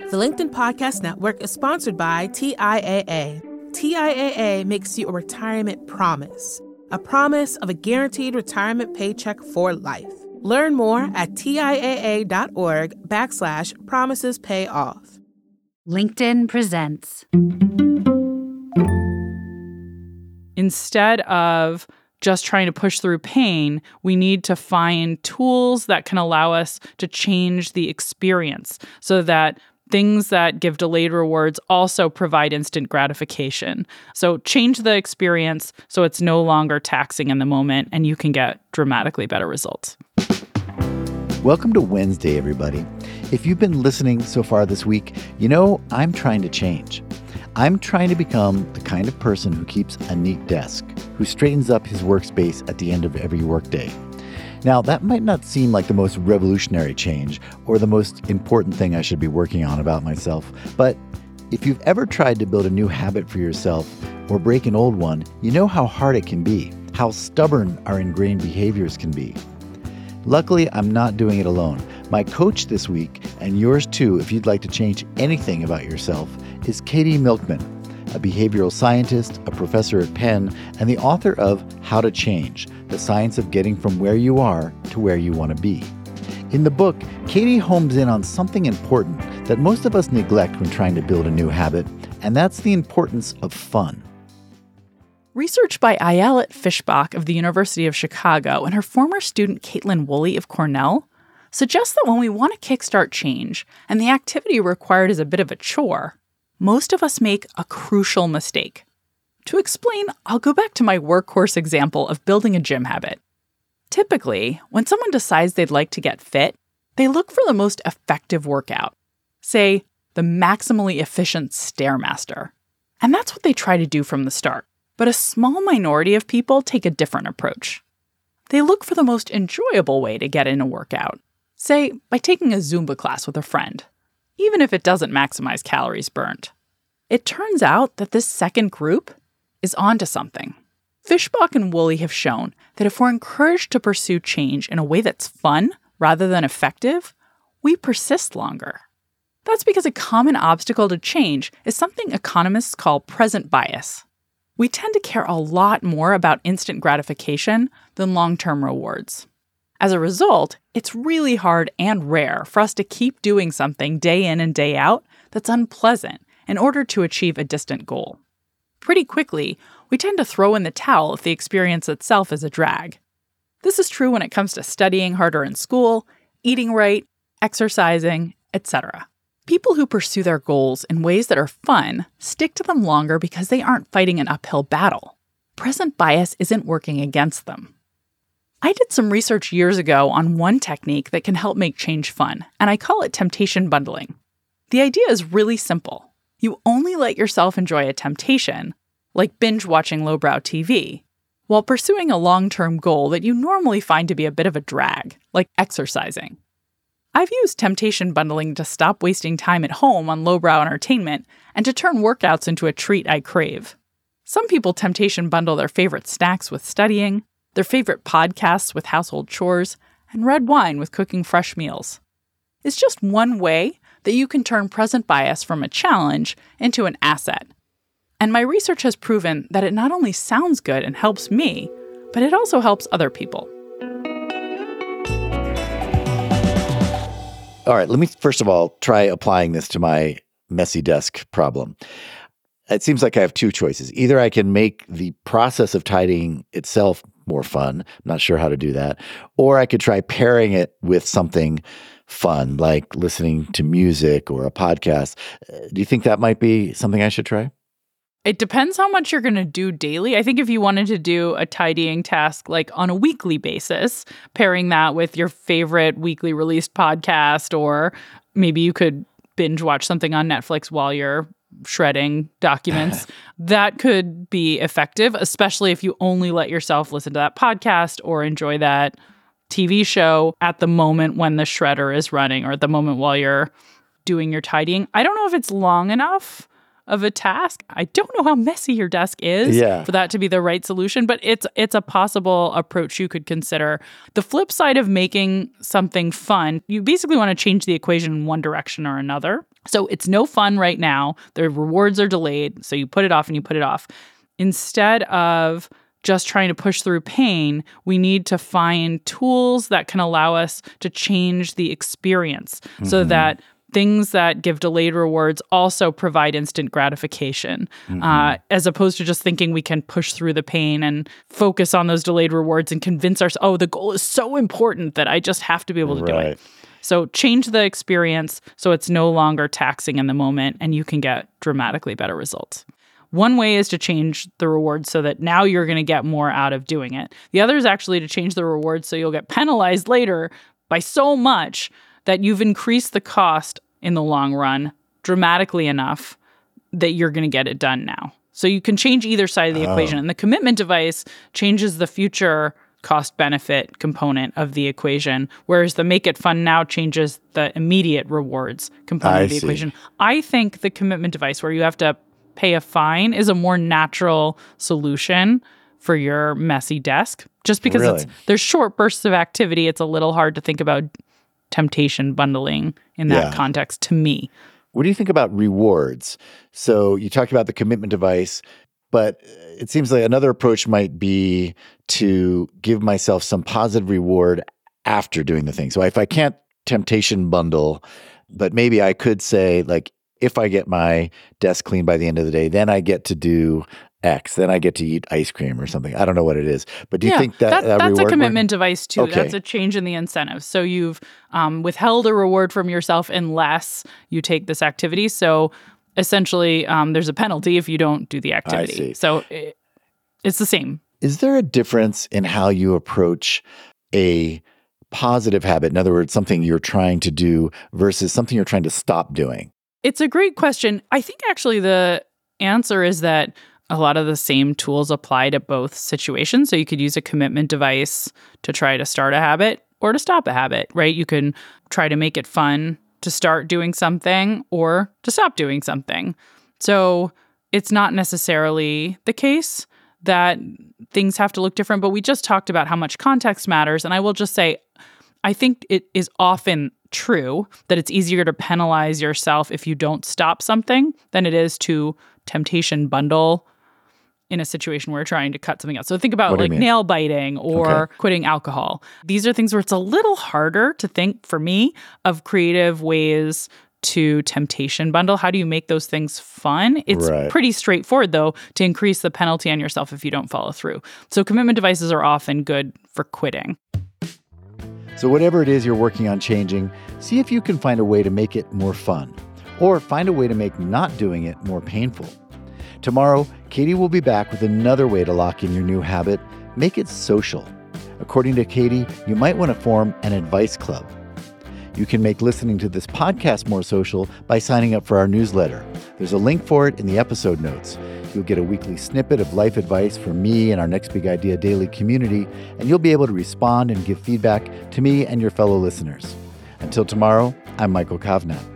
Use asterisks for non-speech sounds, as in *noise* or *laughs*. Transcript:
The LinkedIn Podcast Network is sponsored by TIAA. TIAA makes you a retirement promise, a promise of a guaranteed retirement paycheck for life. Learn more at TIAA.org backslash promises pay off. LinkedIn presents. Instead of just trying to push through pain, we need to find tools that can allow us to change the experience so that things that give delayed rewards also provide instant gratification. So change the experience so it's no longer taxing in the moment and you can get dramatically better results. Welcome to Wednesday, everybody. If you've been listening so far this week, you know I'm trying to change. I'm trying to become the kind of person who keeps a neat desk, who straightens up his workspace at the end of every workday. Now, that might not seem like the most revolutionary change or the most important thing I should be working on about myself, but if you've ever tried to build a new habit for yourself or break an old one, you know how hard it can be, how stubborn our ingrained behaviors can be. Luckily, I'm not doing it alone. My coach this week, and yours too, if you'd like to change anything about yourself, is Katy Milkman, a behavioral scientist, a professor at Penn, and the author of How to Change The Science of Getting from Where You Are to Where You Want to Be. In the book, Katy homes in on something important that most of us neglect when trying to build a new habit, and that's the importance of fun. Research by Ayelet Fishbach of the University of Chicago and her former student Kaitlin Woolley of Cornell suggests that when we want to kickstart change and the activity required is a bit of a chore, most of us make a crucial mistake. To explain, I'll go back to my workhorse example of building a gym habit. Typically, when someone decides they'd like to get fit, they look for the most effective workout, say, the maximally efficient Stairmaster. And that's what they try to do from the start. But a small minority of people take a different approach. They look for the most enjoyable way to get in a workout, say by taking a Zumba class with a friend, even if it doesn't maximize calories burnt. It turns out that this second group is onto something. Fishbach and Woolley have shown that if we're encouraged to pursue change in a way that's fun rather than effective, we persist longer. That's because a common obstacle to change is something economists call present bias we tend to care a lot more about instant gratification than long term rewards. As a result, it's really hard and rare for us to keep doing something day in and day out that's unpleasant in order to achieve a distant goal. Pretty quickly, we tend to throw in the towel if the experience itself is a drag. This is true when it comes to studying harder in school, eating right, exercising, etc. People who pursue their goals in ways that are fun stick to them longer because they aren't fighting an uphill battle. Present bias isn't working against them. I did some research years ago on one technique that can help make change fun, and I call it temptation bundling. The idea is really simple. You only let yourself enjoy a temptation, like binge watching lowbrow TV, while pursuing a long term goal that you normally find to be a bit of a drag, like exercising. I've used temptation bundling to stop wasting time at home on lowbrow entertainment and to turn workouts into a treat I crave. Some people temptation bundle their favorite snacks with studying, their favorite podcasts with household chores, and red wine with cooking fresh meals. It's just one way that you can turn present bias from a challenge into an asset. And my research has proven that it not only sounds good and helps me, but it also helps other people. All right, let me first of all try applying this to my messy desk problem. It seems like I have two choices. Either I can make the process of tidying itself more fun. I'm not sure how to do that. Or I could try pairing it with something fun, like listening to music or a podcast. Uh, do you think that might be something I should try? It depends how much you're going to do daily. I think if you wanted to do a tidying task like on a weekly basis, pairing that with your favorite weekly released podcast, or maybe you could binge watch something on Netflix while you're shredding documents, *laughs* that could be effective, especially if you only let yourself listen to that podcast or enjoy that TV show at the moment when the shredder is running or at the moment while you're doing your tidying. I don't know if it's long enough of a task. I don't know how messy your desk is yeah. for that to be the right solution, but it's it's a possible approach you could consider. The flip side of making something fun, you basically want to change the equation in one direction or another. So it's no fun right now. The rewards are delayed. So you put it off and you put it off. Instead of just trying to push through pain, we need to find tools that can allow us to change the experience mm-hmm. so that things that give delayed rewards also provide instant gratification, mm-hmm. uh, as opposed to just thinking we can push through the pain and focus on those delayed rewards and convince ourselves, oh, the goal is so important that I just have to be able to right. do it. So change the experience so it's no longer taxing in the moment and you can get dramatically better results. One way is to change the reward so that now you're going to get more out of doing it. The other is actually to change the reward so you'll get penalized later by so much that you've increased the cost in the long run dramatically enough that you're going to get it done now. So you can change either side of the oh. equation. And the commitment device changes the future cost benefit component of the equation, whereas the make it fun now changes the immediate rewards component I of the see. equation. I think the commitment device, where you have to pay a fine is a more natural solution for your messy desk just because really? it's there's short bursts of activity it's a little hard to think about temptation bundling in that yeah. context to me what do you think about rewards so you talked about the commitment device but it seems like another approach might be to give myself some positive reward after doing the thing so if i can't temptation bundle but maybe i could say like if I get my desk clean by the end of the day, then I get to do X. Then I get to eat ice cream or something. I don't know what it is, but do you yeah, think that, that that's a commitment device too? Okay. That's a change in the incentive. So you've um, withheld a reward from yourself unless you take this activity. So essentially, um, there's a penalty if you don't do the activity. So it, it's the same. Is there a difference in how you approach a positive habit? In other words, something you're trying to do versus something you're trying to stop doing? It's a great question. I think actually the answer is that a lot of the same tools apply to both situations. So you could use a commitment device to try to start a habit or to stop a habit, right? You can try to make it fun to start doing something or to stop doing something. So it's not necessarily the case that things have to look different, but we just talked about how much context matters. And I will just say, I think it is often true that it's easier to penalize yourself if you don't stop something than it is to temptation bundle in a situation where you're trying to cut something out. So think about like nail biting or okay. quitting alcohol. These are things where it's a little harder to think for me of creative ways to temptation bundle. How do you make those things fun? It's right. pretty straightforward though to increase the penalty on yourself if you don't follow through. So commitment devices are often good for quitting. So, whatever it is you're working on changing, see if you can find a way to make it more fun, or find a way to make not doing it more painful. Tomorrow, Katy will be back with another way to lock in your new habit make it social. According to Katy, you might want to form an advice club. You can make listening to this podcast more social by signing up for our newsletter. There's a link for it in the episode notes. You'll get a weekly snippet of life advice from me and our Next Big Idea daily community, and you'll be able to respond and give feedback to me and your fellow listeners. Until tomorrow, I'm Michael Kovnat.